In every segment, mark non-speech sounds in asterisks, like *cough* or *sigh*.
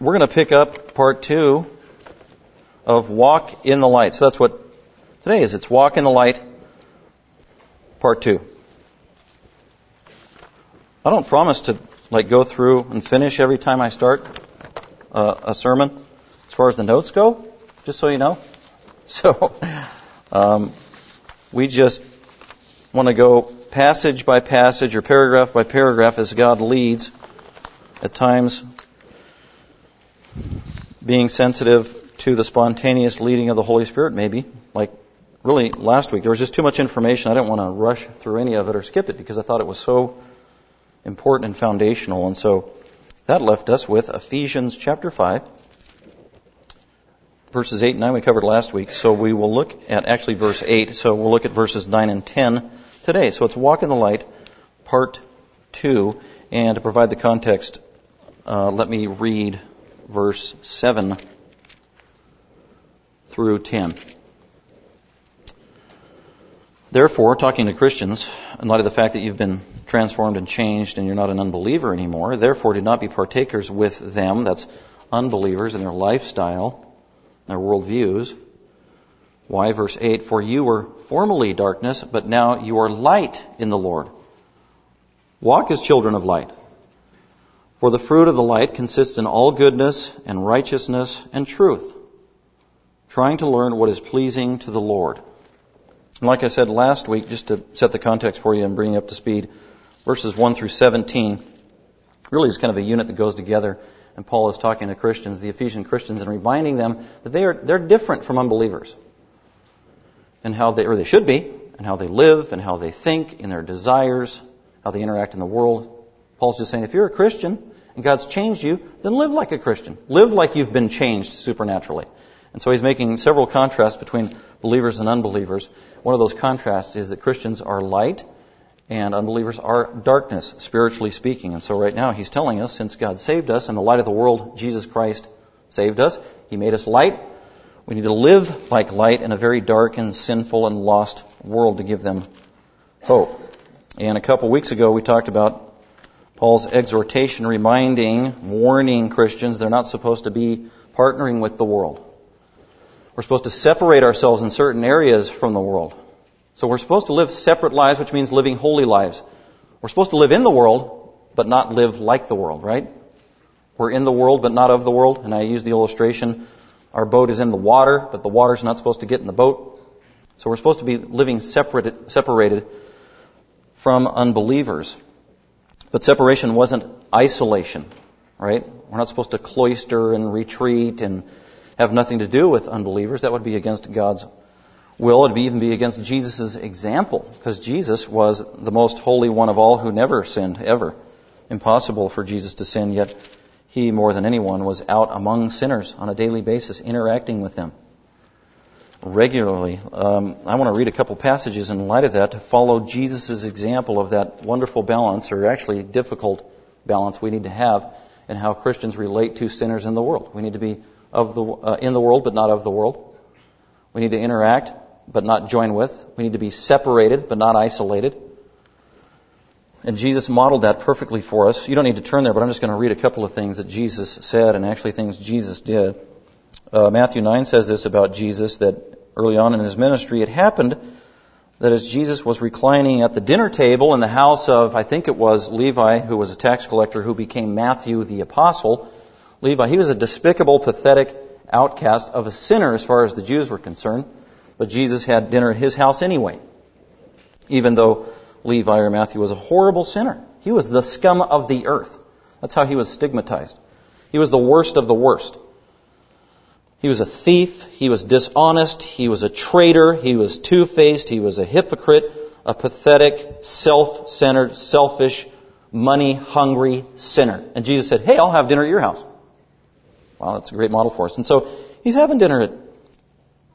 we're going to pick up part two of Walk in the Light. So that's what today is. It's Walk in the Light, part two. I don't promise to like go through and finish every time I start uh, a sermon as far as the notes go, just so you know. *laughs* So um, we just want to go passage by passage or paragraph by paragraph as God leads. At times, being sensitive to the spontaneous leading of the Holy Spirit, maybe. Like, really, last week, there was just too much information. I didn't want to rush through any of it or skip it because I thought it was so important and foundational. And so that left us with Ephesians chapter 5, verses 8 and 9 we covered last week. So we will look at actually verse 8. So we'll look at verses 9 and 10 today. So it's Walk in the Light, part 2. And to provide the context, uh, let me read verse 7 through 10. Therefore, talking to Christians, in light of the fact that you've been transformed and changed and you're not an unbeliever anymore, therefore do not be partakers with them, that's unbelievers, in their lifestyle, their worldviews. Why? Verse 8, For you were formerly darkness, but now you are light in the Lord. Walk as children of light. For the fruit of the light consists in all goodness and righteousness and truth, trying to learn what is pleasing to the Lord. And like I said last week, just to set the context for you and bring you up to speed, verses 1 through 17 really is kind of a unit that goes together. And Paul is talking to Christians, the Ephesian Christians, and reminding them that they are, they're different from unbelievers. And how they, or they should be, and how they live, and how they think, in their desires, how they interact in the world. Paul's just saying, if you're a Christian and God's changed you, then live like a Christian. Live like you've been changed supernaturally. And so he's making several contrasts between believers and unbelievers. One of those contrasts is that Christians are light and unbelievers are darkness, spiritually speaking. And so right now he's telling us, since God saved us and the light of the world, Jesus Christ saved us, he made us light. We need to live like light in a very dark and sinful and lost world to give them hope. And a couple weeks ago we talked about Paul's exhortation reminding, warning Christians they're not supposed to be partnering with the world. We're supposed to separate ourselves in certain areas from the world. So we're supposed to live separate lives, which means living holy lives. We're supposed to live in the world, but not live like the world, right? We're in the world, but not of the world. And I use the illustration, our boat is in the water, but the water's not supposed to get in the boat. So we're supposed to be living separated, separated from unbelievers. But separation wasn't isolation, right? We're not supposed to cloister and retreat and have nothing to do with unbelievers. That would be against God's will. It would even be against Jesus' example, because Jesus was the most holy one of all who never sinned, ever. Impossible for Jesus to sin, yet he, more than anyone, was out among sinners on a daily basis, interacting with them regularly. Um, I want to read a couple passages in light of that to follow Jesus' example of that wonderful balance, or actually difficult balance we need to have in how Christians relate to sinners in the world. We need to be of the, uh, in the world, but not of the world. We need to interact, but not join with. We need to be separated, but not isolated. And Jesus modeled that perfectly for us. You don't need to turn there, but I'm just going to read a couple of things that Jesus said and actually things Jesus did. Uh, Matthew 9 says this about Jesus that early on in his ministry, it happened that as Jesus was reclining at the dinner table in the house of, I think it was Levi, who was a tax collector, who became Matthew the apostle, Levi, he was a despicable, pathetic outcast of a sinner as far as the Jews were concerned. But Jesus had dinner at his house anyway. Even though Levi or Matthew was a horrible sinner. He was the scum of the earth. That's how he was stigmatized. He was the worst of the worst. He was a thief. He was dishonest. He was a traitor. He was two-faced. He was a hypocrite, a pathetic, self-centered, selfish, money-hungry sinner. And Jesus said, hey, I'll have dinner at your house. Wow, that's a great model for us. And so he's having dinner at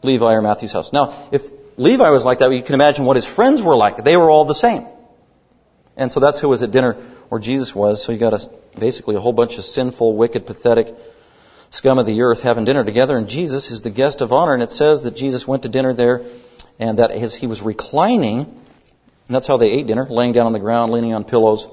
Levi or Matthew's house. Now, if Levi was like that, you can imagine what his friends were like. They were all the same. And so that's who was at dinner where Jesus was. So you got a, basically a whole bunch of sinful, wicked, pathetic scum of the earth having dinner together. And Jesus is the guest of honor. And it says that Jesus went to dinner there and that as he was reclining, and that's how they ate dinner, laying down on the ground, leaning on pillows.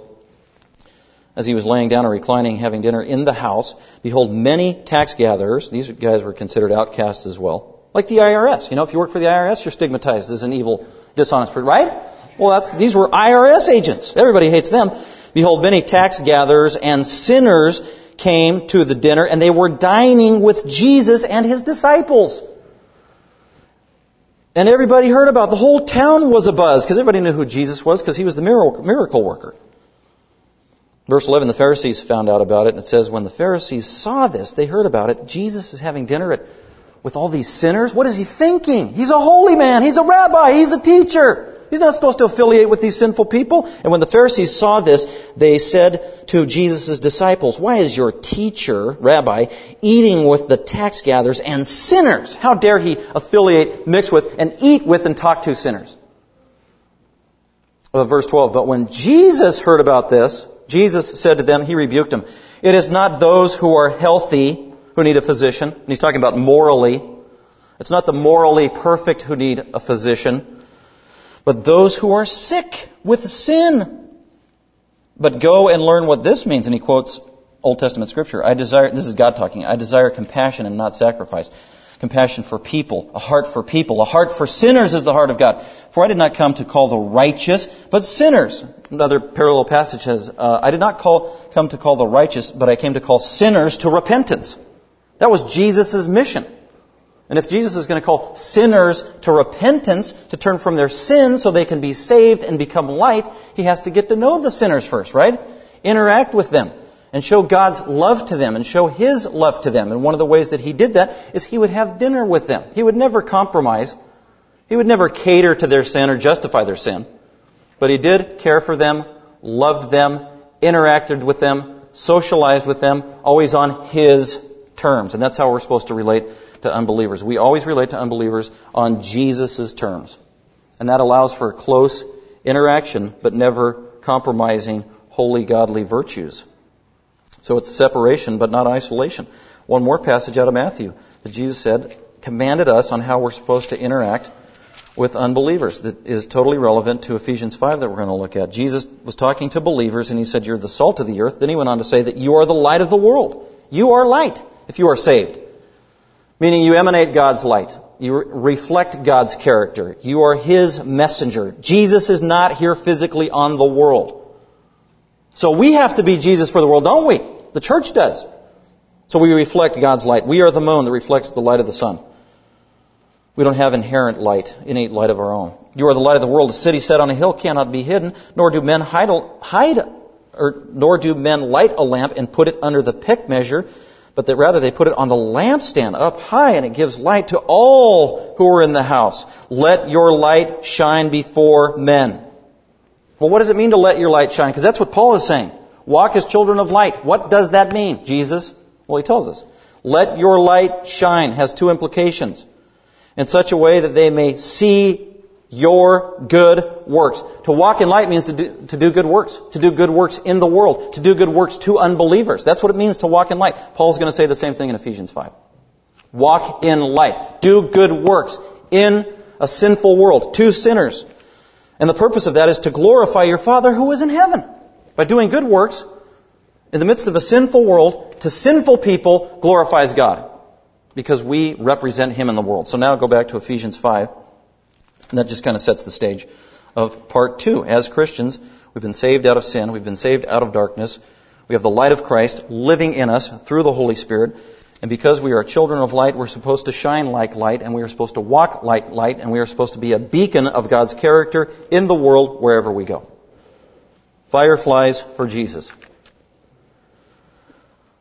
as he was laying down or reclining, having dinner in the house, behold, many tax gatherers, these guys were considered outcasts as well, like the IRS. You know, if you work for the IRS, you're stigmatized as an evil, dishonest person, right? Well, that's, these were IRS agents. Everybody hates them. Behold, many tax gatherers and sinners came to the dinner, and they were dining with Jesus and his disciples. And everybody heard about it. The whole town was abuzz because everybody knew who Jesus was because he was the miracle worker. Verse 11, the Pharisees found out about it, and it says, when the Pharisees saw this, they heard about it. Jesus is having dinner at, with all these sinners. What is he thinking? He's a holy man. He's a rabbi. He's a teacher. He's not supposed to affiliate with these sinful people. And when the Pharisees saw this, they said to Jesus' disciples, Why is your teacher, rabbi, eating with the tax gatherers and sinners? How dare he affiliate, mix with, and eat with and talk to sinners? Uh, verse 12, but when Jesus heard about this, Jesus said to them, he rebuked them, it is not those who are healthy who need a physician. And he's talking about morally. It's not the morally perfect who need a physician, but those who are sick with sin. But go and learn what this means. And he quotes Old Testament scripture. I desire, this is God talking, I desire compassion and not sacrifice compassion for people, a heart for people, a heart for sinners is the heart of God. For I did not come to call the righteous, but sinners. Another parallel passage says, uh, I did not call, come to call the righteous, but I came to call sinners to repentance. That was Jesus' mission. And if Jesus is going to call sinners to repentance, to turn from their sins so they can be saved and become light, he has to get to know the sinners first, right? Interact with them and show God's love to them and show His love to them. And one of the ways that He did that is He would have dinner with them. He would never compromise. He would never cater to their sin or justify their sin. But He did care for them, loved them, interacted with them, socialized with them, always on His terms. And that's how we're supposed to relate to unbelievers. We always relate to unbelievers on Jesus' terms. And that allows for a close interaction, but never compromising holy godly virtues. So it's separation, but not isolation. One more passage out of Matthew that Jesus said commanded us on how we're supposed to interact with unbelievers that is totally relevant to Ephesians 5 that we're going to look at. Jesus was talking to believers and he said, You're the salt of the earth. Then he went on to say that you are the light of the world. You are light if you are saved. Meaning you emanate God's light. You reflect God's character. You are His messenger. Jesus is not here physically on the world. So we have to be Jesus for the world, don't we? The church does. So we reflect God's light. We are the moon that reflects the light of the sun. We don't have inherent light, innate light of our own. You are the light of the world. A city set on a hill cannot be hidden, nor do men hide, hide or nor do men light a lamp and put it under the peck measure, but that rather they put it on the lampstand up high and it gives light to all who are in the house. Let your light shine before men. Well, what does it mean to let your light shine? Because that's what Paul is saying. Walk as children of light. What does that mean? Jesus? Well, he tells us. Let your light shine has two implications. In such a way that they may see your good works. To walk in light means to do, to do good works. To do good works in the world. To do good works to unbelievers. That's what it means to walk in light. Paul's going to say the same thing in Ephesians 5. Walk in light. Do good works in a sinful world. To sinners. And the purpose of that is to glorify your Father who is in heaven. By doing good works in the midst of a sinful world to sinful people glorifies God because we represent Him in the world. So now go back to Ephesians 5. And that just kind of sets the stage of part two. As Christians, we've been saved out of sin. We've been saved out of darkness. We have the light of Christ living in us through the Holy Spirit. And because we are children of light, we're supposed to shine like light, and we are supposed to walk like light, and we are supposed to be a beacon of God's character in the world wherever we go. Fireflies for Jesus.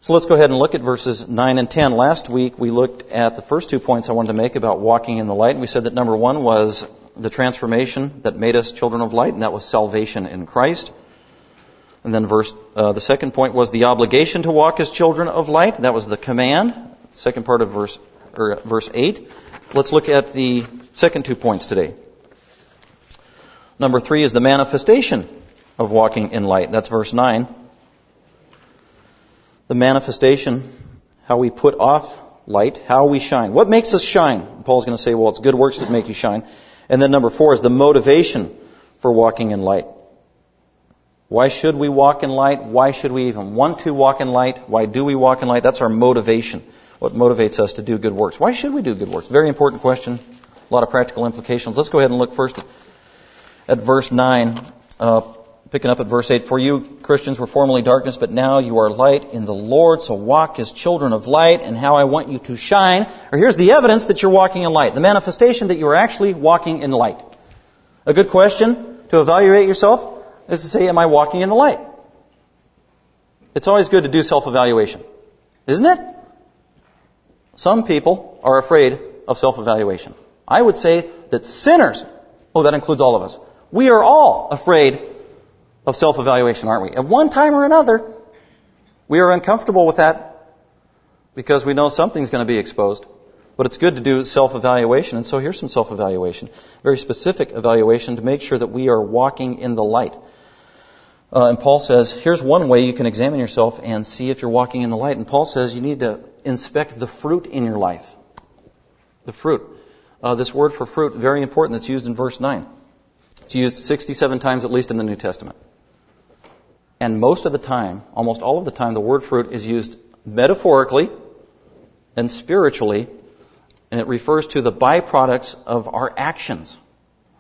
So let's go ahead and look at verses 9 and 10. Last week we looked at the first two points I wanted to make about walking in the light, and we said that number one was the transformation that made us children of light, and that was salvation in Christ. And then verse, uh, the second point was the obligation to walk as children of light. That was the command. Second part of verse, or verse 8. Let's look at the second two points today. Number three is the manifestation of walking in light. That's verse 9. The manifestation, how we put off light, how we shine. What makes us shine? Paul's going to say, well, it's good works that make you shine. And then number four is the motivation for walking in light. Why should we walk in light? Why should we even want to walk in light? Why do we walk in light? That's our motivation. What motivates us to do good works? Why should we do good works? Very important question. A lot of practical implications. Let's go ahead and look first at verse 9. Uh, picking up at verse 8. For you, Christians, were formerly darkness, but now you are light in the Lord, so walk as children of light, and how I want you to shine. Or here's the evidence that you're walking in light. The manifestation that you are actually walking in light. A good question to evaluate yourself is to say, am I walking in the light? It's always good to do self-evaluation. Isn't it? Some people are afraid of self-evaluation. I would say that sinners, oh, that includes all of us, we are all afraid of self-evaluation, aren't we? At one time or another, we are uncomfortable with that because we know something's going to be exposed. But it's good to do self-evaluation, and so here's some self-evaluation. Very specific evaluation to make sure that we are walking in the light. Uh, and Paul says, here's one way you can examine yourself and see if you're walking in the light. And Paul says you need to inspect the fruit in your life. The fruit. Uh, this word for fruit, very important, that's used in verse 9. It's used 67 times at least in the New Testament. And most of the time, almost all of the time, the word fruit is used metaphorically and spiritually, and it refers to the byproducts of our actions.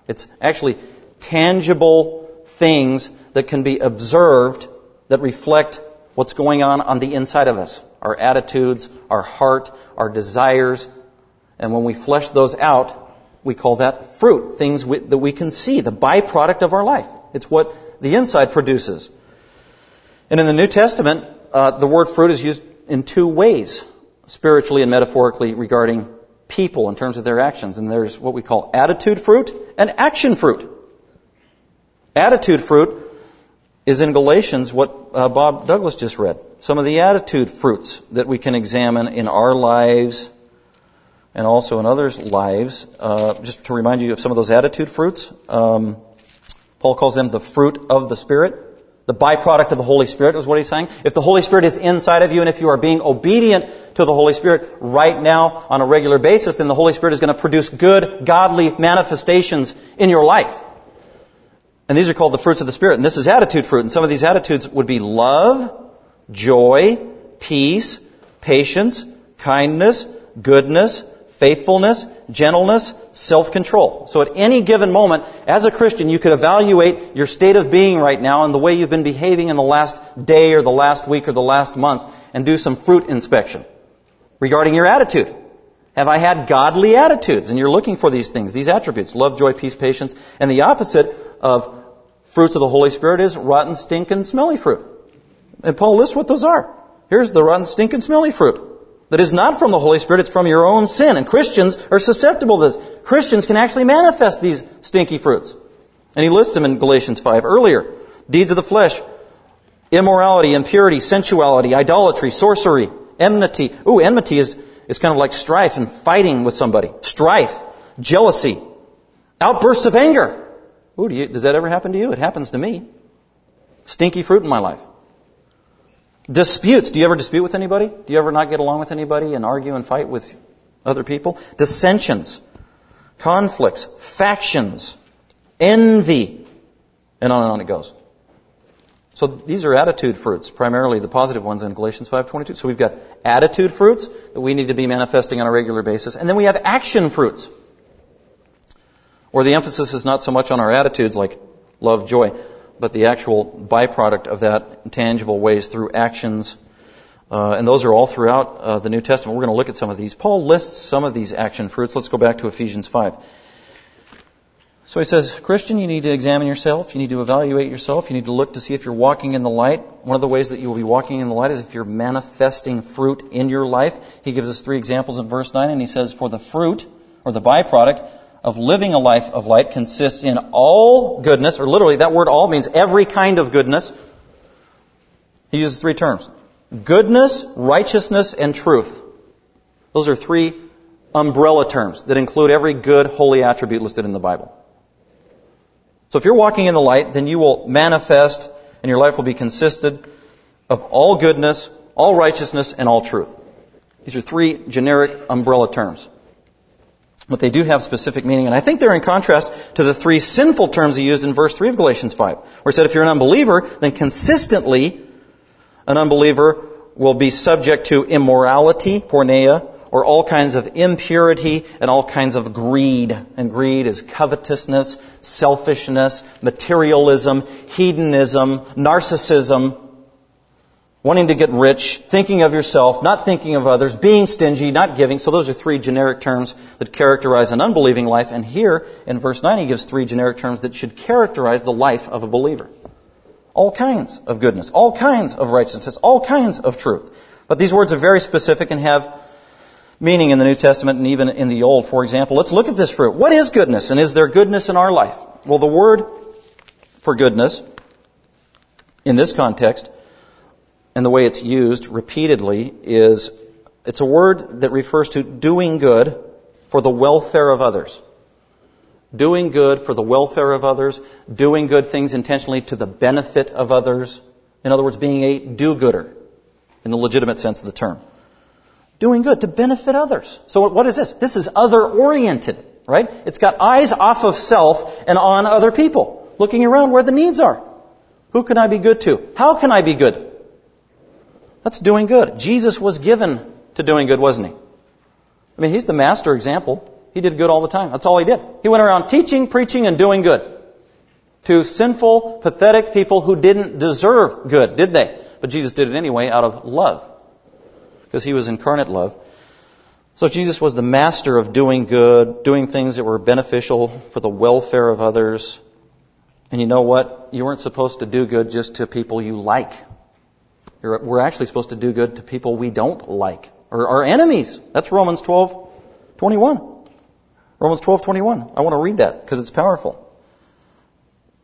It's actually tangible things that can be observed that reflect what's going on on the inside of us. Our attitudes, our heart, our desires. And when we flesh those out, we call that fruit. Things we, that we can see, the byproduct of our life. It's what the inside produces. And in the New Testament, uh, the word fruit is used in two ways, spiritually and metaphorically, regarding people in terms of their actions. And there's what we call attitude fruit and action fruit. Attitude fruit is in Galatians what uh, Bob Douglas just read. Some of the attitude fruits that we can examine in our lives and also in others' lives. Uh, just to remind you of some of those attitude fruits, um, Paul calls them the fruit of the Spirit. The byproduct of the Holy Spirit is what he's saying. If the Holy Spirit is inside of you and if you are being obedient to the Holy Spirit right now on a regular basis, then the Holy Spirit is going to produce good, godly manifestations in your life. And these are called the fruits of the Spirit. And this is attitude fruit. And some of these attitudes would be love, joy, peace, patience, kindness, goodness, faithfulness, gentleness, self-control. So at any given moment, as a Christian, you could evaluate your state of being right now and the way you've been behaving in the last day or the last week or the last month and do some fruit inspection regarding your attitude. Have I had godly attitudes? And you're looking for these things, these attributes, love, joy, peace, patience. And the opposite of fruits of the Holy Spirit is rotten, stinking, smelly fruit. And Paul lists what those are. Here's the rotten, stinking, smelly fruit. That is not from the Holy Spirit, it's from your own sin. And Christians are susceptible to this. Christians can actually manifest these stinky fruits. And he lists them in Galatians 5 earlier. Deeds of the flesh, immorality, impurity, sensuality, idolatry, sorcery, enmity. Ooh, enmity is, is kind of like strife and fighting with somebody. Strife, jealousy, outbursts of anger. Ooh, do you, does that ever happen to you? It happens to me. Stinky fruit in my life. Disputes. Do you ever dispute with anybody? Do you ever not get along with anybody and argue and fight with other people? Dissensions, conflicts, factions, envy, and on and on it goes. So these are attitude fruits, primarily the positive ones in Galatians 5:22. So we've got attitude fruits that we need to be manifesting on a regular basis, and then we have action fruits. Where the emphasis is not so much on our attitudes like love, joy, but the actual byproduct of that tangible ways through actions. Uh, and those are all throughout uh, the New Testament. We're going to look at some of these. Paul lists some of these action fruits. Let's go back to Ephesians 5. So he says, Christian, you need to examine yourself. You need to evaluate yourself. You need to look to see if you're walking in the light. One of the ways that you will be walking in the light is if you're manifesting fruit in your life. He gives us three examples in verse 9, and he says, For the fruit, or the byproduct, of living a life of light consists in all goodness, or literally that word all means every kind of goodness. He uses three terms. Goodness, righteousness, and truth. Those are three umbrella terms that include every good, holy attribute listed in the Bible. So if you're walking in the light, then you will manifest and your life will be consisted of all goodness, all righteousness, and all truth. These are three generic umbrella terms. But they do have specific meaning, and I think they're in contrast to the three sinful terms he used in verse 3 of Galatians 5, where he said if you're an unbeliever, then consistently an unbeliever will be subject to immorality, porneia, or all kinds of impurity and all kinds of greed. And greed is covetousness, selfishness, materialism, hedonism, narcissism, wanting to get rich, thinking of yourself, not thinking of others, being stingy, not giving. So those are three generic terms that characterize an unbelieving life. And here in verse 9, he gives three generic terms that should characterize the life of a believer. All kinds of goodness, all kinds of righteousness, all kinds of truth. But these words are very specific and have meaning in the New Testament and even in the Old. For example, let's look at this fruit. What is goodness and is there goodness in our life? Well, the word for goodness in this context and the way it's used repeatedly is it's a word that refers to doing good for the welfare of others. Doing good for the welfare of others, doing good things intentionally to the benefit of others. In other words, being a do-gooder in the legitimate sense of the term. Doing good to benefit others. So what is this? This is other-oriented, right? It's got eyes off of self and on other people, looking around where the needs are. Who can I be good to? How can I be good? That's doing good. Jesus was given to doing good, wasn't he? I mean, he's the master example. He did good all the time. That's all he did. He went around teaching, preaching, and doing good to sinful, pathetic people who didn't deserve good, did they? But Jesus did it anyway out of love because he was incarnate love. So Jesus was the master of doing good, doing things that were beneficial for the welfare of others. And you know what? You weren't supposed to do good just to people you like. We're actually supposed to do good to people we don't like, or our enemies. That's Romans 12, 21. Romans 12, 21. I want to read that because it's powerful.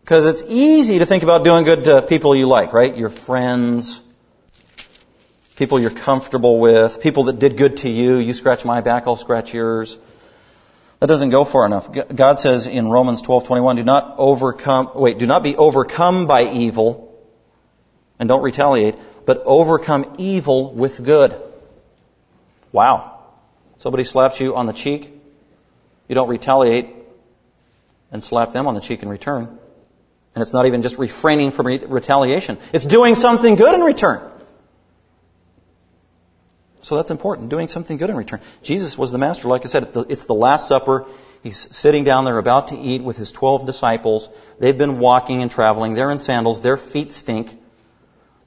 Because it's easy to think about doing good to people you like, right? Your friends, people you're comfortable with, people that did good to you. You scratch my back, I'll scratch yours. That doesn't go far enough. God says in Romans 12:21, "Do not overcome wait, do not be overcome by evil and don't retaliate, but overcome evil with good. Wow. Somebody slaps you on the cheek, you don't retaliate and slap them on the cheek in return. And it's not even just refraining from re- retaliation. It's doing something good in return. So that's important, doing something good in return. Jesus was the master. Like I said, it's the Last Supper. He's sitting down there about to eat with his 12 disciples. They've been walking and traveling. They're in sandals. Their feet stink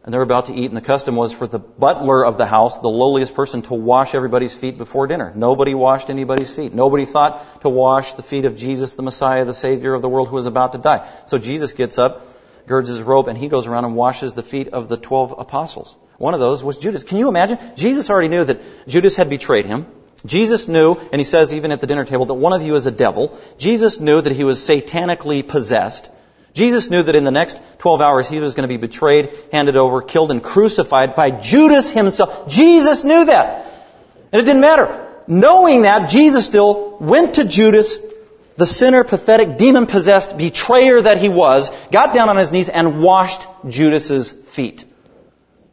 and they're about to eat, and the custom was for the butler of the house, the lowliest person, to wash everybody's feet before dinner. Nobody washed anybody's feet. Nobody thought to wash the feet of Jesus, the Messiah, the Savior of the world who was about to die. So Jesus gets up, girds his robe, and he goes around and washes the feet of the twelve apostles. One of those was Judas. Can you imagine? Jesus already knew that Judas had betrayed him. Jesus knew, and he says even at the dinner table, that one of you is a devil. Jesus knew that he was satanically possessed. Jesus knew that in the next 12 hours he was going to be betrayed, handed over, killed, and crucified by Judas himself. Jesus knew that. And it didn't matter. Knowing that, Jesus still went to Judas, the sinner, pathetic, demon possessed betrayer that he was, got down on his knees and washed Judas's feet.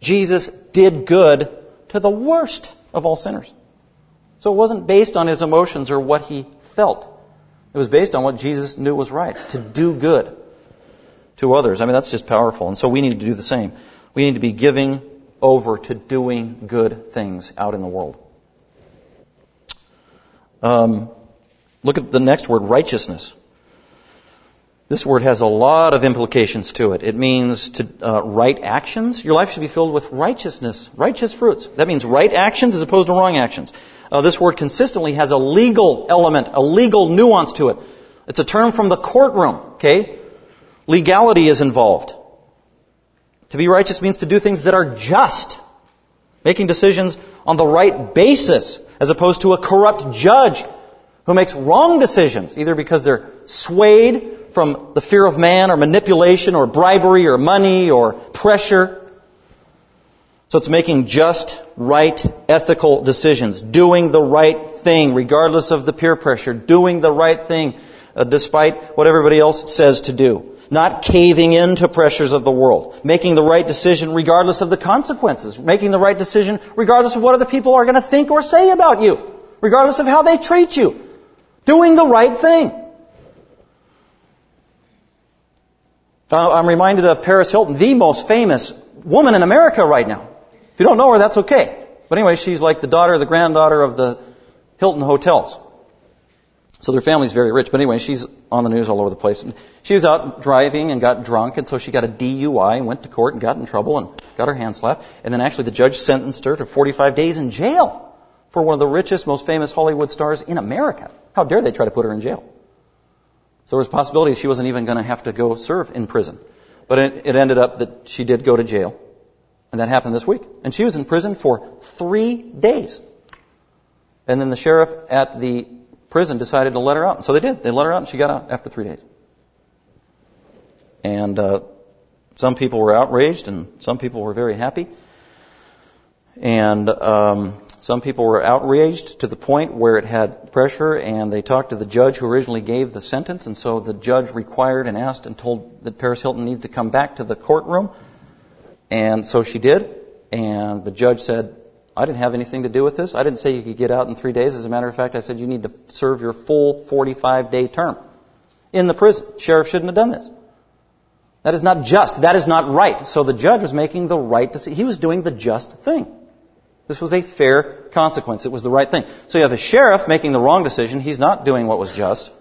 Jesus did good to the worst of all sinners. So it wasn't based on his emotions or what he felt. It was based on what Jesus knew was right, to do good to others. I mean, that's just powerful. And so we need to do the same. We need to be giving over to doing good things out in the world. Um, look at the next word, righteousness. This word has a lot of implications to it. It means to uh, right actions. Your life should be filled with righteousness, righteous fruits. That means right actions as opposed to wrong actions. Uh, this word consistently has a legal element, a legal nuance to it. It's a term from the courtroom. Okay, Legality is involved. To be righteous means to do things that are just. Making decisions on the right basis, as opposed to a corrupt judge who makes wrong decisions, either because they're swayed from the fear of man or manipulation or bribery or money or pressure. So it's making just, right, ethical decisions, doing the right thing regardless of the peer pressure, doing the right thing uh, despite what everybody else says to do not caving into pressures of the world, making the right decision regardless of the consequences, making the right decision regardless of what other people are going to think or say about you, regardless of how they treat you. Doing the right thing. I'm reminded of Paris Hilton, the most famous woman in America right now. If you don't know her, that's okay. But anyway, she's like the daughter, the granddaughter of the Hilton hotels. So their family's very rich. But anyway, she's on the news all over the place. And she was out driving and got drunk, and so she got a DUI and went to court and got in trouble and got her hand slapped. And then actually the judge sentenced her to 45 days in jail for one of the richest, most famous Hollywood stars in America. How dare they try to put her in jail? So there was a possibility she wasn't even going to have to go serve in prison. But it, it ended up that she did go to jail. And that happened this week. And she was in prison for three days. And then the sheriff at the prison decided to let her out. And so they did. They let her out and she got out after three days. And uh, some people were outraged and some people were very happy. And um, some people were outraged to the point where it had pressure and they talked to the judge who originally gave the sentence. And so the judge required and asked and told that Paris Hilton needs to come back to the courtroom. And so she did. And the judge said, I didn't have anything to do with this. I didn't say you could get out in three days. As a matter of fact, I said you need to serve your full 45 day term in the prison. Sheriff shouldn't have done this. That is not just. That is not right. So the judge was making the right decision. He was doing the just thing. This was a fair consequence. It was the right thing. So you have a sheriff making the wrong decision. He's not doing what was just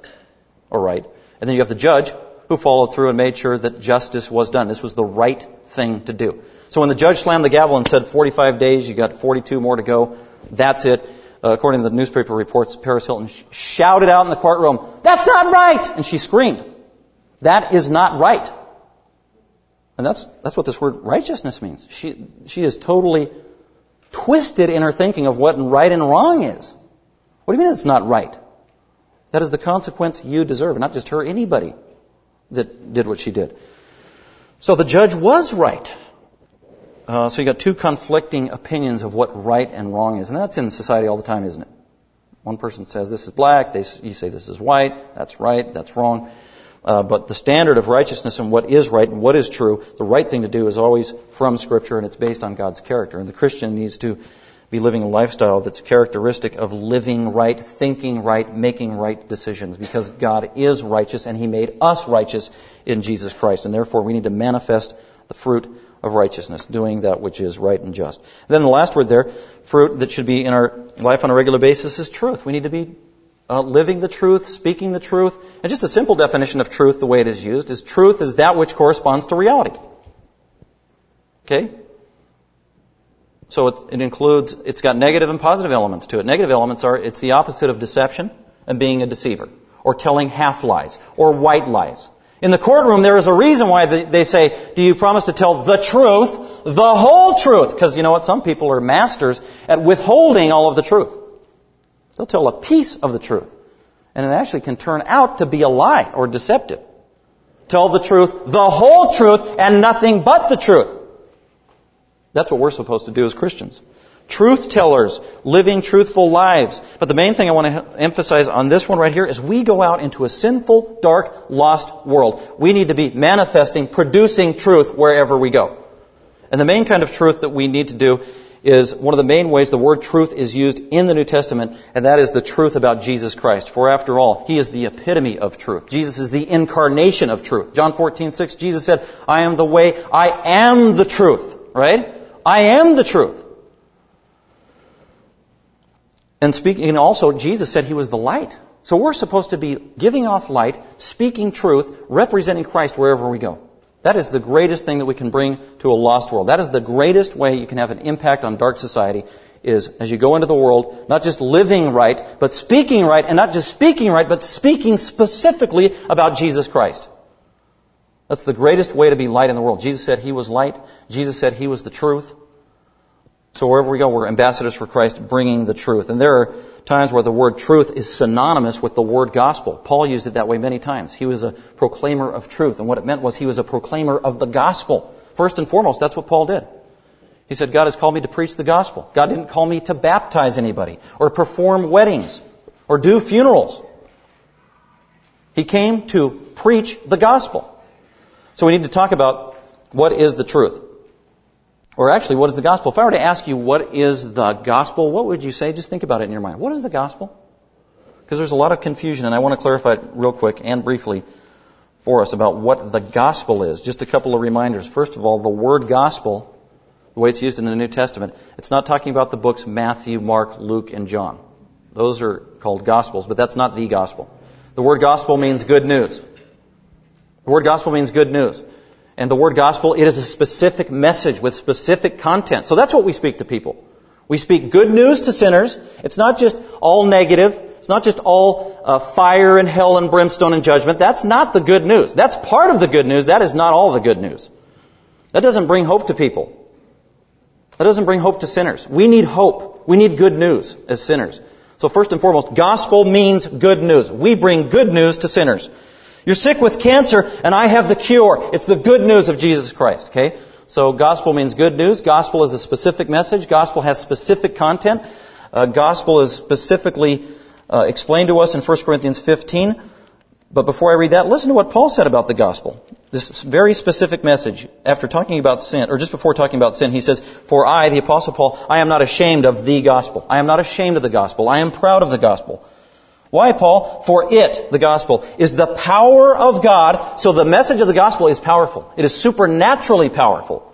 or right. And then you have the judge who followed through and made sure that justice was done. This was the right thing to do. So when the judge slammed the gavel and said 45 days, you got 42 more to go, that's it. Uh, according to the newspaper reports, Paris Hilton sh- shouted out in the courtroom, that's not right! And she screamed. That is not right. And that's, that's what this word righteousness means. She, she is totally twisted in her thinking of what right and wrong is. What do you mean it's not right? That is the consequence you deserve, not just her, anybody that did what she did. So the judge was right. Uh, so you got two conflicting opinions of what right and wrong is, and that's in society all the time, isn't it? One person says this is black, they, you say this is white, that's right, that's wrong. Uh, but the standard of righteousness and what is right and what is true, the right thing to do is always from Scripture and it's based on God's character. And the Christian needs to be living a lifestyle that's characteristic of living right, thinking right, making right decisions because God is righteous and He made us righteous in Jesus Christ. And therefore we need to manifest the fruit of righteousness, doing that which is right and just. And then the last word there, fruit that should be in our life on a regular basis is truth. We need to be uh, living the truth, speaking the truth. And just a simple definition of truth, the way it is used, is truth is that which corresponds to reality. Okay? So it, it includes, it's got negative and positive elements to it. Negative elements are, it's the opposite of deception and being a deceiver, or telling half lies, or white lies. In the courtroom, there is a reason why they say, do you promise to tell the truth, the whole truth? Because you know what? Some people are masters at withholding all of the truth. They'll tell a piece of the truth. And it actually can turn out to be a lie or deceptive. Tell the truth, the whole truth, and nothing but the truth. That's what we're supposed to do as Christians truth tellers, living truthful lives. But the main thing I want to emphasize on this one right here is we go out into a sinful, dark, lost world. We need to be manifesting, producing truth wherever we go. And the main kind of truth that we need to do is one of the main ways the word truth is used in the New Testament, and that is the truth about Jesus Christ. For after all, He is the epitome of truth. Jesus is the incarnation of truth. John 14, 6, Jesus said, I am the way, I am the truth, right? I am the truth. And speaking, and also Jesus said he was the light. So we're supposed to be giving off light, speaking truth, representing Christ wherever we go. That is the greatest thing that we can bring to a lost world. That is the greatest way you can have an impact on dark society is as you go into the world, not just living right, but speaking right, and not just speaking right, but speaking specifically about Jesus Christ. That's the greatest way to be light in the world. Jesus said he was light. Jesus said he was the truth. So wherever we go, we're ambassadors for Christ bringing the truth. And there are times where the word truth is synonymous with the word gospel. Paul used it that way many times. He was a proclaimer of truth. And what it meant was he was a proclaimer of the gospel. First and foremost, that's what Paul did. He said, God has called me to preach the gospel. God didn't call me to baptize anybody or perform weddings or do funerals. He came to preach the gospel. So we need to talk about what is the truth. Or actually, what is the gospel? If I were to ask you what is the gospel, what would you say? Just think about it in your mind. What is the gospel? because there's a lot of confusion, and I want to clarify it real quick and briefly for us about what the gospel is. Just a couple of reminders. First of all, the word gospel, the way it's used in the New Testament, it's not talking about the books Matthew, Mark, Luke, and John. Those are called gospels, but that's not the gospel. The word gospel means good news. The word gospel means good news. And the word gospel, it is a specific message with specific content. So that's what we speak to people. We speak good news to sinners. It's not just all negative. It's not just all uh, fire and hell and brimstone and judgment. That's not the good news. That's part of the good news. That is not all the good news. That doesn't bring hope to people. That doesn't bring hope to sinners. We need hope. We need good news as sinners. So first and foremost, gospel means good news. We bring good news to sinners. You're sick with cancer and I have the cure. It's the good news of Jesus Christ, okay? So gospel means good news. Gospel is a specific message. Gospel has specific content. Uh, gospel is specifically uh, explained to us in 1 Corinthians 15. But before I read that, listen to what Paul said about the gospel. This very specific message, after talking about sin, or just before talking about sin, he says, For I, the apostle Paul, I am not ashamed of the gospel. I am not ashamed of the gospel. I am proud of the gospel. Why, Paul? For it, the gospel, is the power of God. So the message of the gospel is powerful. It is supernaturally powerful.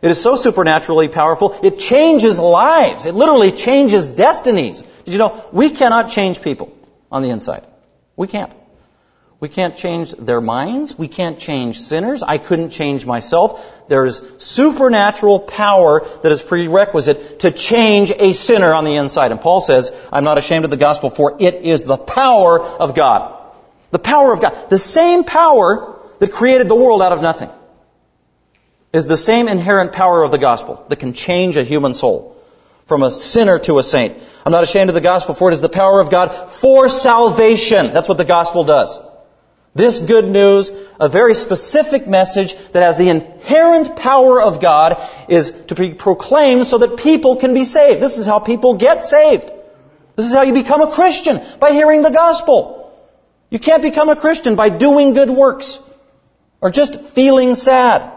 It is so supernaturally powerful, it changes lives. It literally changes destinies. Did you know, we cannot change people on the inside. We can't. We can't change their minds. We can't change sinners. I couldn't change myself. There's supernatural power that is prerequisite to change a sinner on the inside. And Paul says, I'm not ashamed of the gospel for it is the power of God. The power of God. The same power that created the world out of nothing is the same inherent power of the gospel that can change a human soul from a sinner to a saint. I'm not ashamed of the gospel for it is the power of God for salvation. That's what the gospel does. This good news, a very specific message that has the inherent power of God, is to be proclaimed so that people can be saved. This is how people get saved. This is how you become a Christian, by hearing the gospel. You can't become a Christian by doing good works, or just feeling sad,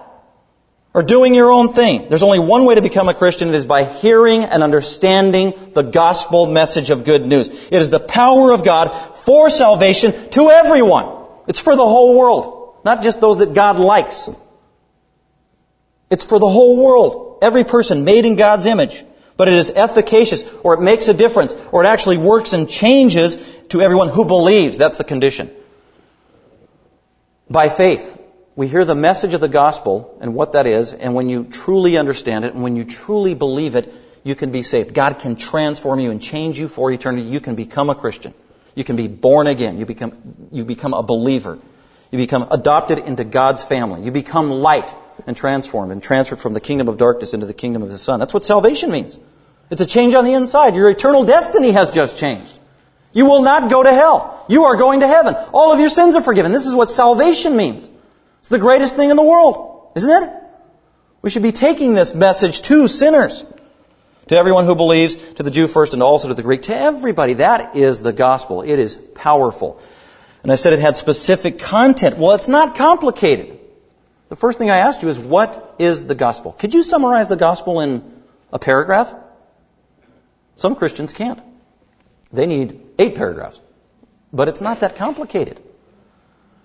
or doing your own thing. There's only one way to become a Christian. It is by hearing and understanding the gospel message of good news. It is the power of God for salvation to everyone. It's for the whole world, not just those that God likes. It's for the whole world. Every person made in God's image. But it is efficacious, or it makes a difference, or it actually works and changes to everyone who believes. That's the condition. By faith, we hear the message of the gospel and what that is, and when you truly understand it, and when you truly believe it, you can be saved. God can transform you and change you for eternity. You can become a Christian. You can be born again. You become, you become a believer. You become adopted into God's family. You become light and transformed and transferred from the kingdom of darkness into the kingdom of His Son. That's what salvation means. It's a change on the inside. Your eternal destiny has just changed. You will not go to hell. You are going to heaven. All of your sins are forgiven. This is what salvation means. It's the greatest thing in the world, isn't it? We should be taking this message to sinners. To everyone who believes, to the Jew first and also to the Greek, to everybody. That is the gospel. It is powerful. And I said it had specific content. Well, it's not complicated. The first thing I asked you is, what is the gospel? Could you summarize the gospel in a paragraph? Some Christians can't. They need eight paragraphs. But it's not that complicated.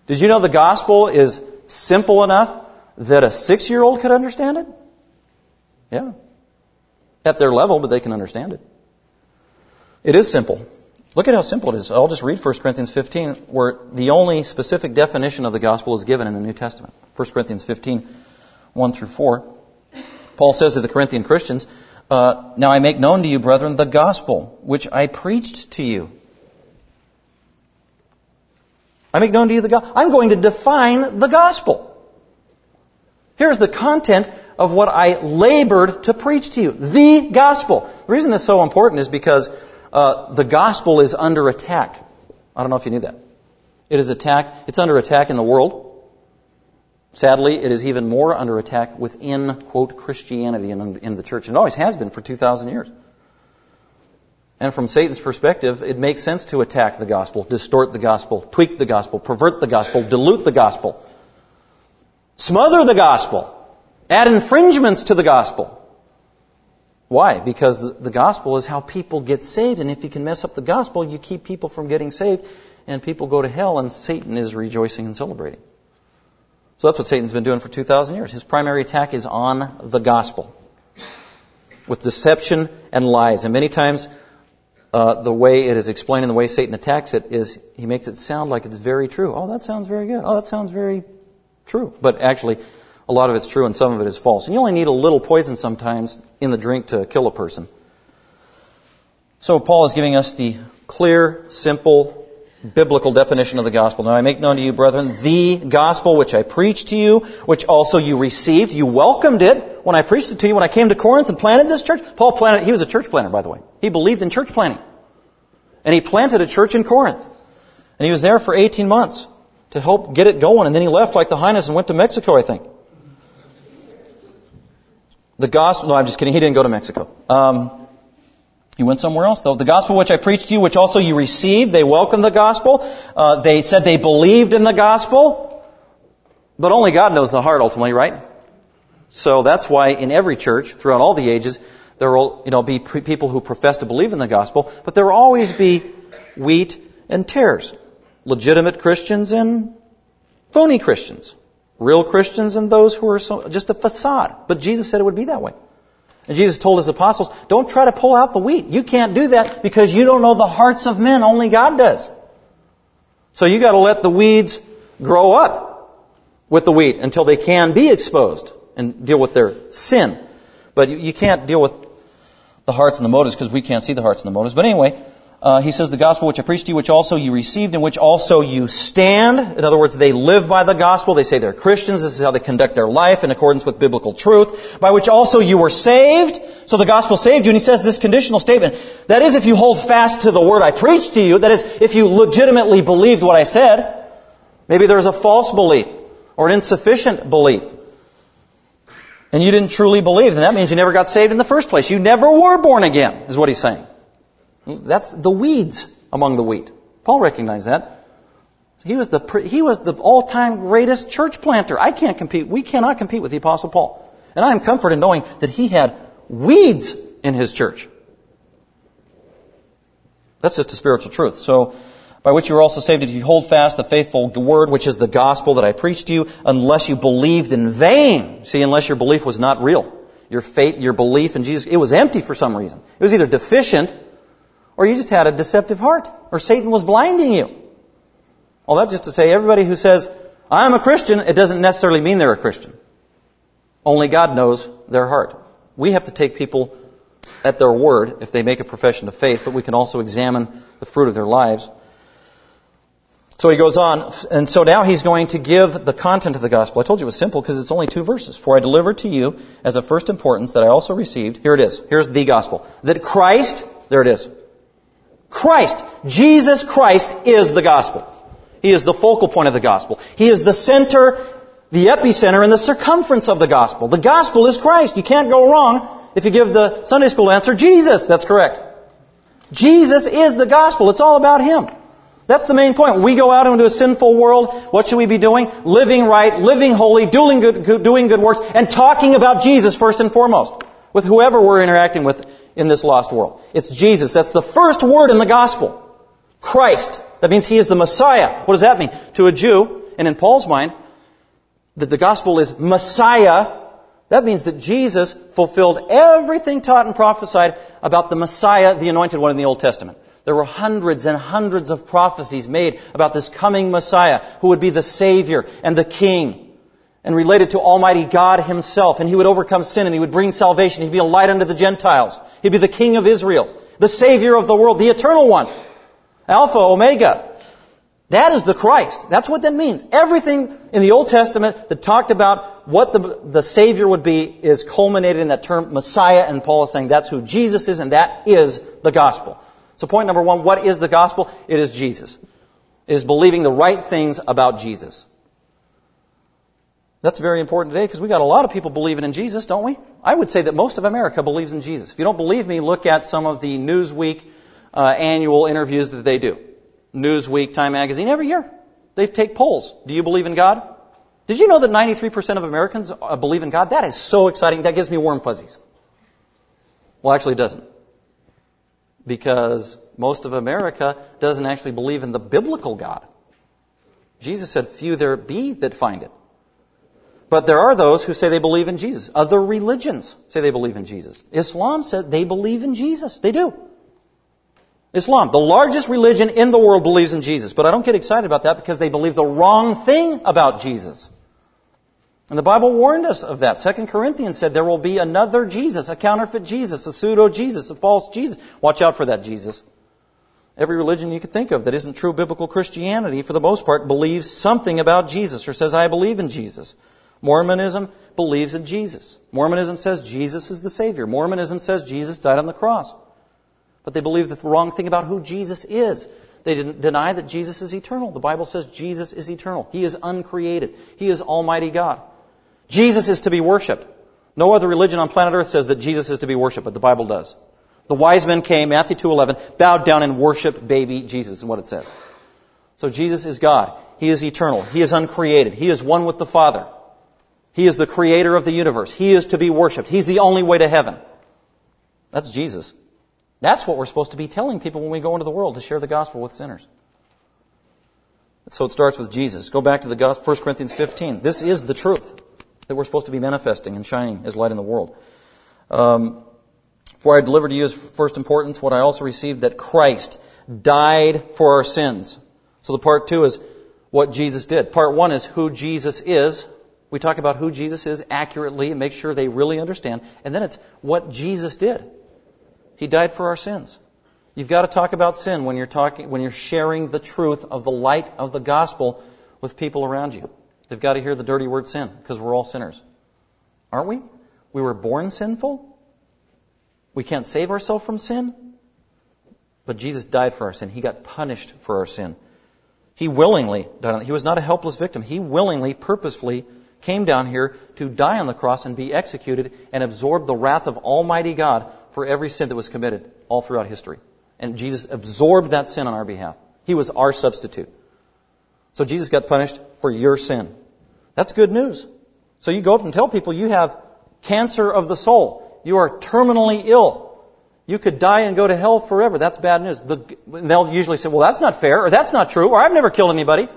Did you know the gospel is simple enough that a six year old could understand it? Yeah at their level, but they can understand it. It is simple. Look at how simple it is. I'll just read 1 Corinthians 15, where the only specific definition of the gospel is given in the New Testament. 1 Corinthians 15, 1 through 4. Paul says to the Corinthian Christians, uh, Now I make known to you, brethren, the gospel which I preached to you. I make known to you the gospel. I'm going to define the gospel. Here's the content of what I labored to preach to you. The gospel. The reason this is so important is because uh, the gospel is under attack. I don't know if you knew that. It is attack. It's under attack in the world. Sadly, it is even more under attack within, quote, Christianity and in the church. It always has been for 2,000 years. And from Satan's perspective, it makes sense to attack the gospel, distort the gospel, tweak the gospel, pervert the gospel, dilute the gospel, smother the gospel, add infringements to the gospel. Why? Because the, the gospel is how people get saved, and if you can mess up the gospel, you keep people from getting saved, and people go to hell, and Satan is rejoicing and celebrating. So that's what Satan's been doing for 2,000 years. His primary attack is on the gospel with deception and lies. And many times, uh, the way it is explained and the way Satan attacks it is he makes it sound like it's very true. Oh, that sounds very good. Oh, that sounds very true. But actually, a lot of it's true and some of it is false. And you only need a little poison sometimes in the drink to kill a person. So Paul is giving us the clear, simple, biblical definition of the gospel. Now I make known to you, brethren, the gospel which I preached to you, which also you received. You welcomed it when I preached it to you, when I came to Corinth and planted this church. Paul planted, he was a church planter, by the way. He believed in church planting. And he planted a church in Corinth. And he was there for 18 months to help get it going. And then he left like the Highness and went to Mexico, I think. The gospel, no, I'm just kidding. He didn't go to Mexico. Um, he went somewhere else, though. The gospel which I preached to you, which also you received, they welcomed the gospel. Uh, they said they believed in the gospel. But only God knows the heart ultimately, right? So that's why in every church, throughout all the ages, there will, you know, be people who profess to believe in the gospel, but there will always be wheat and tares. Legitimate Christians and phony Christians. Real Christians and those who are so, just a facade. But Jesus said it would be that way. And Jesus told his apostles, don't try to pull out the wheat. You can't do that because you don't know the hearts of men. Only God does. So you gotta let the weeds grow up with the wheat until they can be exposed and deal with their sin. But you, you can't deal with the hearts and the motives because we can't see the hearts and the motives. But anyway, uh, he says, the gospel which I preached to you, which also you received, in which also you stand. In other words, they live by the gospel. They say they're Christians. This is how they conduct their life in accordance with biblical truth. By which also you were saved. So the gospel saved you. And he says this conditional statement. That is, if you hold fast to the word I preached to you. That is, if you legitimately believed what I said. Maybe there's a false belief or an insufficient belief. And you didn't truly believe. Then that means you never got saved in the first place. You never were born again, is what he's saying. That's the weeds among the wheat. Paul recognized that. He was the, he was the all-time greatest church planter. I can't compete. We cannot compete with the apostle Paul. And I am comforted in knowing that he had weeds in his church. That's just a spiritual truth. So, by which you were also saved if you hold fast the faithful word, which is the gospel that I preached to you, unless you believed in vain. See, unless your belief was not real. Your faith, your belief in Jesus, it was empty for some reason. It was either deficient or you just had a deceptive heart, or Satan was blinding you. Well, that's just to say everybody who says, I'm a Christian, it doesn't necessarily mean they're a Christian. Only God knows their heart. We have to take people at their word if they make a profession of faith, but we can also examine the fruit of their lives. So he goes on, and so now he's going to give the content of the gospel. I told you it was simple because it's only two verses. For I delivered to you as of first importance that I also received. Here it is. Here's the gospel. That Christ, there it is. Christ, Jesus Christ is the gospel. He is the focal point of the gospel. He is the center, the epicenter, and the circumference of the gospel. The gospel is Christ. You can't go wrong if you give the Sunday school answer, Jesus. That's correct. Jesus is the gospel. It's all about Him. That's the main point. We go out into a sinful world, what should we be doing? Living right, living holy, doing good, doing good works, and talking about Jesus first and foremost with whoever we're interacting with in this lost world. It's Jesus. That's the first word in the gospel. Christ. That means He is the Messiah. What does that mean? To a Jew, and in Paul's mind, that the gospel is Messiah. That means that Jesus fulfilled everything taught and prophesied about the Messiah, the anointed one in the Old Testament. There were hundreds and hundreds of prophecies made about this coming Messiah who would be the Savior and the King and related to Almighty God Himself. And He would overcome sin and He would bring salvation. He'd be a light unto the Gentiles. He'd be the King of Israel, the Savior of the world, the Eternal One. Alpha, Omega. That is the Christ. That's what that means. Everything in the Old Testament that talked about what the, the Savior would be is culminated in that term Messiah, and Paul is saying that's who Jesus is, and that is the gospel. So point number one, what is the gospel? It is Jesus. It is believing the right things about Jesus. That's very important today because we got a lot of people believing in Jesus, don't we? I would say that most of America believes in Jesus. If you don't believe me, look at some of the Newsweek uh, annual interviews that they do. Newsweek, Time Magazine, every year. They take polls. Do you believe in God? Did you know that 93% of Americans uh, believe in God? That is so exciting. That gives me warm fuzzies. Well, actually, it doesn't. Because most of America doesn't actually believe in the biblical God. Jesus said, Few there be that find it. But there are those who say they believe in Jesus. Other religions say they believe in Jesus. Islam said they believe in Jesus. They do. Islam, the largest religion in the world, believes in Jesus. But I don't get excited about that because they believe the wrong thing about Jesus. And the Bible warned us of that. Second Corinthians said there will be another Jesus, a counterfeit Jesus, a pseudo Jesus, a false Jesus. Watch out for that Jesus. Every religion you could think of that isn't true biblical Christianity, for the most part, believes something about Jesus or says, I believe in Jesus. Mormonism believes in Jesus. Mormonism says Jesus is the Savior. Mormonism says Jesus died on the cross. But they believe the wrong thing about who Jesus is. They deny that Jesus is eternal. The Bible says Jesus is eternal. He is uncreated. He is Almighty God. Jesus is to be worshiped. No other religion on planet Earth says that Jesus is to be worshiped, but the Bible does. The wise men came, Matthew 2.11, bowed down and worshiped baby Jesus, is what it says. So Jesus is God. He is eternal. He is uncreated. He is one with the Father. He is the creator of the universe. He is to be worshiped. He's the only way to heaven. That's Jesus. That's what we're supposed to be telling people when we go into the world to share the gospel with sinners. So it starts with Jesus. Go back to the gospel, 1 Corinthians 15. This is the truth that we're supposed to be manifesting and shining as light in the world. Um, for I delivered to you as first importance what I also received that Christ died for our sins. So the part two is what Jesus did. Part one is who Jesus is. We talk about who Jesus is accurately and make sure they really understand. And then it's what Jesus did. He died for our sins. You've got to talk about sin when you're talking, when you're sharing the truth of the light of the gospel with people around you. They've got to hear the dirty word sin because we're all sinners. Aren't we? We were born sinful. We can't save ourselves from sin. But Jesus died for our sin. He got punished for our sin. He willingly died. He was not a helpless victim. He willingly, purposefully came down here to die on the cross and be executed and absorb the wrath of Almighty God for every sin that was committed all throughout history. And Jesus absorbed that sin on our behalf. He was our substitute. So Jesus got punished for your sin. That's good news. So you go up and tell people you have cancer of the soul. You are terminally ill. You could die and go to hell forever. That's bad news. The, they'll usually say, well, that's not fair, or that's not true, or I've never killed anybody.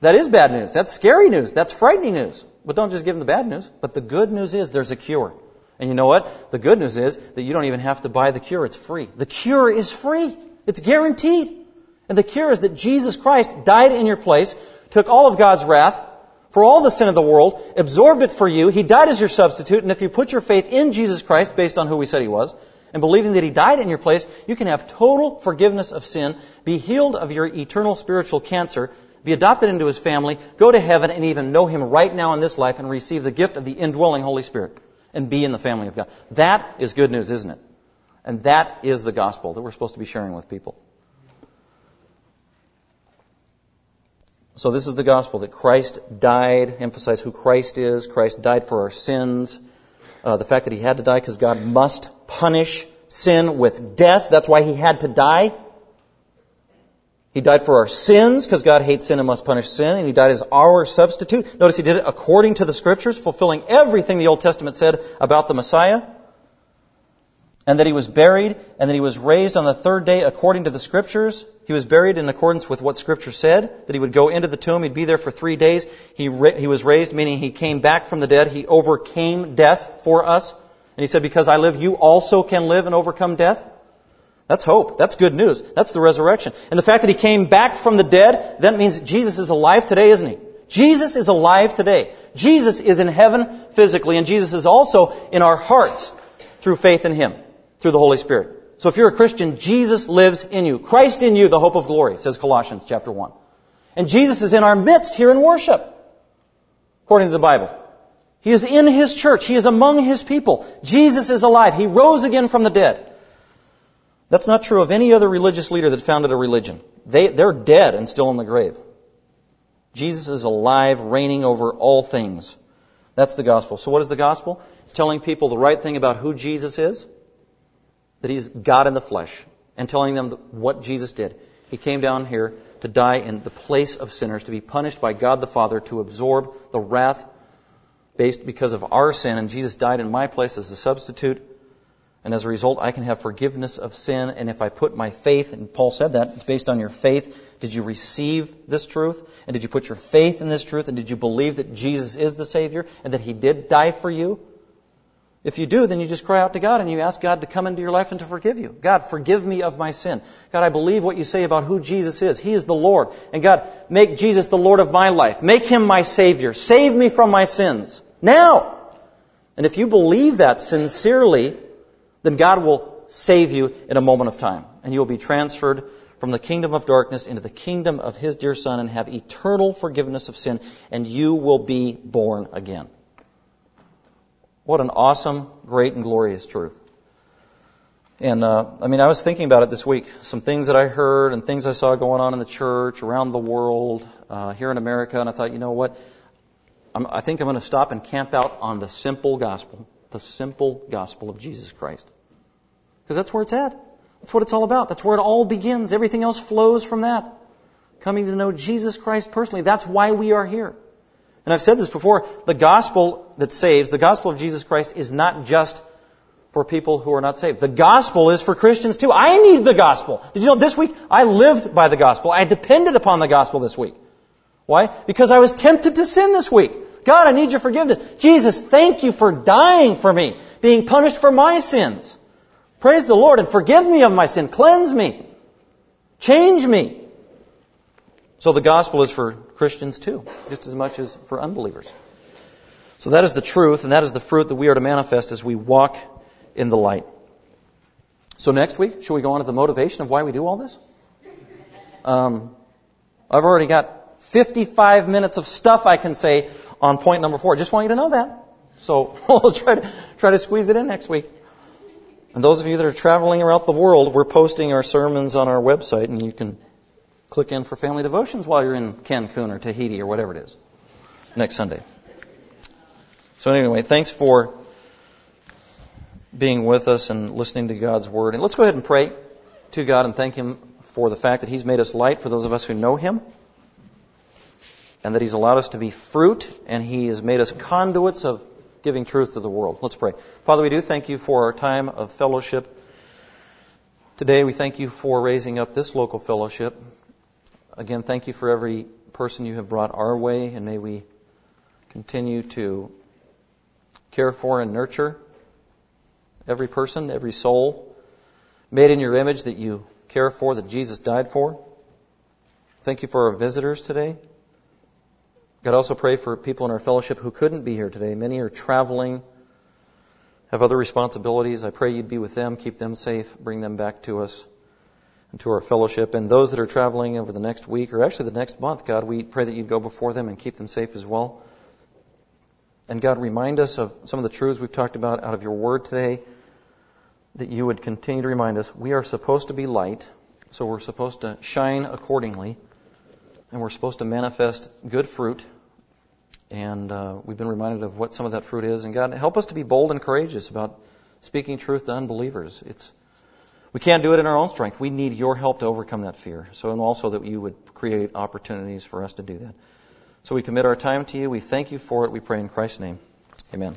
That is bad news. That's scary news. That's frightening news. But don't just give them the bad news. But the good news is there's a cure. And you know what? The good news is that you don't even have to buy the cure. It's free. The cure is free. It's guaranteed. And the cure is that Jesus Christ died in your place, took all of God's wrath for all the sin of the world, absorbed it for you. He died as your substitute. And if you put your faith in Jesus Christ based on who we said he was, and believing that he died in your place, you can have total forgiveness of sin, be healed of your eternal spiritual cancer, be adopted into his family, go to heaven, and even know him right now in this life and receive the gift of the indwelling Holy Spirit and be in the family of God. That is good news, isn't it? And that is the gospel that we're supposed to be sharing with people. So this is the gospel that Christ died, emphasize who Christ is. Christ died for our sins. Uh, the fact that he had to die because God must punish sin with death. That's why he had to die. He died for our sins because God hates sin and must punish sin, and He died as our substitute. Notice He did it according to the Scriptures, fulfilling everything the Old Testament said about the Messiah. And that He was buried, and that He was raised on the third day according to the Scriptures. He was buried in accordance with what Scripture said, that He would go into the tomb, He'd be there for three days. He, ra- he was raised, meaning He came back from the dead. He overcame death for us. And He said, because I live, you also can live and overcome death. That's hope. That's good news. That's the resurrection. And the fact that he came back from the dead, that means Jesus is alive today, isn't he? Jesus is alive today. Jesus is in heaven physically, and Jesus is also in our hearts through faith in him, through the Holy Spirit. So if you're a Christian, Jesus lives in you. Christ in you, the hope of glory, says Colossians chapter 1. And Jesus is in our midst here in worship, according to the Bible. He is in His church. He is among His people. Jesus is alive. He rose again from the dead. That's not true of any other religious leader that founded a religion. They, they're dead and still in the grave. Jesus is alive, reigning over all things. That's the gospel. So what is the gospel? It's telling people the right thing about who Jesus is, that he's God in the flesh, and telling them what Jesus did. He came down here to die in the place of sinners, to be punished by God the Father, to absorb the wrath based because of our sin, and Jesus died in my place as a substitute And as a result, I can have forgiveness of sin. And if I put my faith, and Paul said that, it's based on your faith. Did you receive this truth? And did you put your faith in this truth? And did you believe that Jesus is the Savior and that He did die for you? If you do, then you just cry out to God and you ask God to come into your life and to forgive you. God, forgive me of my sin. God, I believe what you say about who Jesus is. He is the Lord. And God, make Jesus the Lord of my life. Make Him my Savior. Save me from my sins. Now! And if you believe that sincerely, then God will save you in a moment of time. And you will be transferred from the kingdom of darkness into the kingdom of His dear Son and have eternal forgiveness of sin, and you will be born again. What an awesome, great, and glorious truth. And uh, I mean, I was thinking about it this week. Some things that I heard and things I saw going on in the church, around the world, uh, here in America, and I thought, you know what? I'm, I think I'm going to stop and camp out on the simple gospel, the simple gospel of Jesus Christ, because that's where it's at. That's what it's all about. That's where it all begins. Everything else flows from that. Coming to know Jesus Christ personally. That's why we are here. And I've said this before, the gospel that saves, the gospel of Jesus Christ is not just for people who are not saved. The gospel is for Christians too. I need the gospel. Did you know this week I lived by the gospel. I depended upon the gospel this week. Why? Because I was tempted to sin this week. God, I need your forgiveness. Jesus, thank you for dying for me, being punished for my sins. Praise the Lord and forgive me of my sin. Cleanse me. Change me. So the gospel is for Christians too, just as much as for unbelievers. So that is the truth, and that is the fruit that we are to manifest as we walk in the light. So next week, shall we go on to the motivation of why we do all this? Um, I've already got 55 minutes of stuff I can say on point number four. Just want you to know that. So *laughs* we'll try to try to squeeze it in next week. And those of you that are traveling around the world, we're posting our sermons on our website, and you can click in for family devotions while you're in Cancun or Tahiti or whatever it is next Sunday. So anyway, thanks for being with us and listening to God's word. And let's go ahead and pray to God and thank Him for the fact that He's made us light for those of us who know Him, and that He's allowed us to be fruit, and He has made us conduits of giving truth to the world. Let's pray. Father, we do thank you for our time of fellowship. Today, we thank you for raising up this local fellowship. Again, thank you for every person you have brought our way, and may we continue to care for and nurture every person, every soul made in your image that you care for, that Jesus died for. Thank you for our visitors today. God, also pray for people in our fellowship who couldn't be here today. Many are traveling, have other responsibilities. I pray you'd be with them, keep them safe, bring them back to us and to our fellowship. And those that are traveling over the next week, or actually the next month, God, we pray that you'd go before them and keep them safe as well. And God, remind us of some of the truths we've talked about out of your word today, that you would continue to remind us we are supposed to be light, so we're supposed to shine accordingly, and we're supposed to manifest good fruit. And uh, we've been reminded of what some of that fruit is. And God, help us to be bold and courageous about speaking truth to unbelievers. It's we can't do it in our own strength. We need your help to overcome that fear. So, and also that you would create opportunities for us to do that. So we commit our time to you. We thank you for it. We pray in Christ's name. Amen.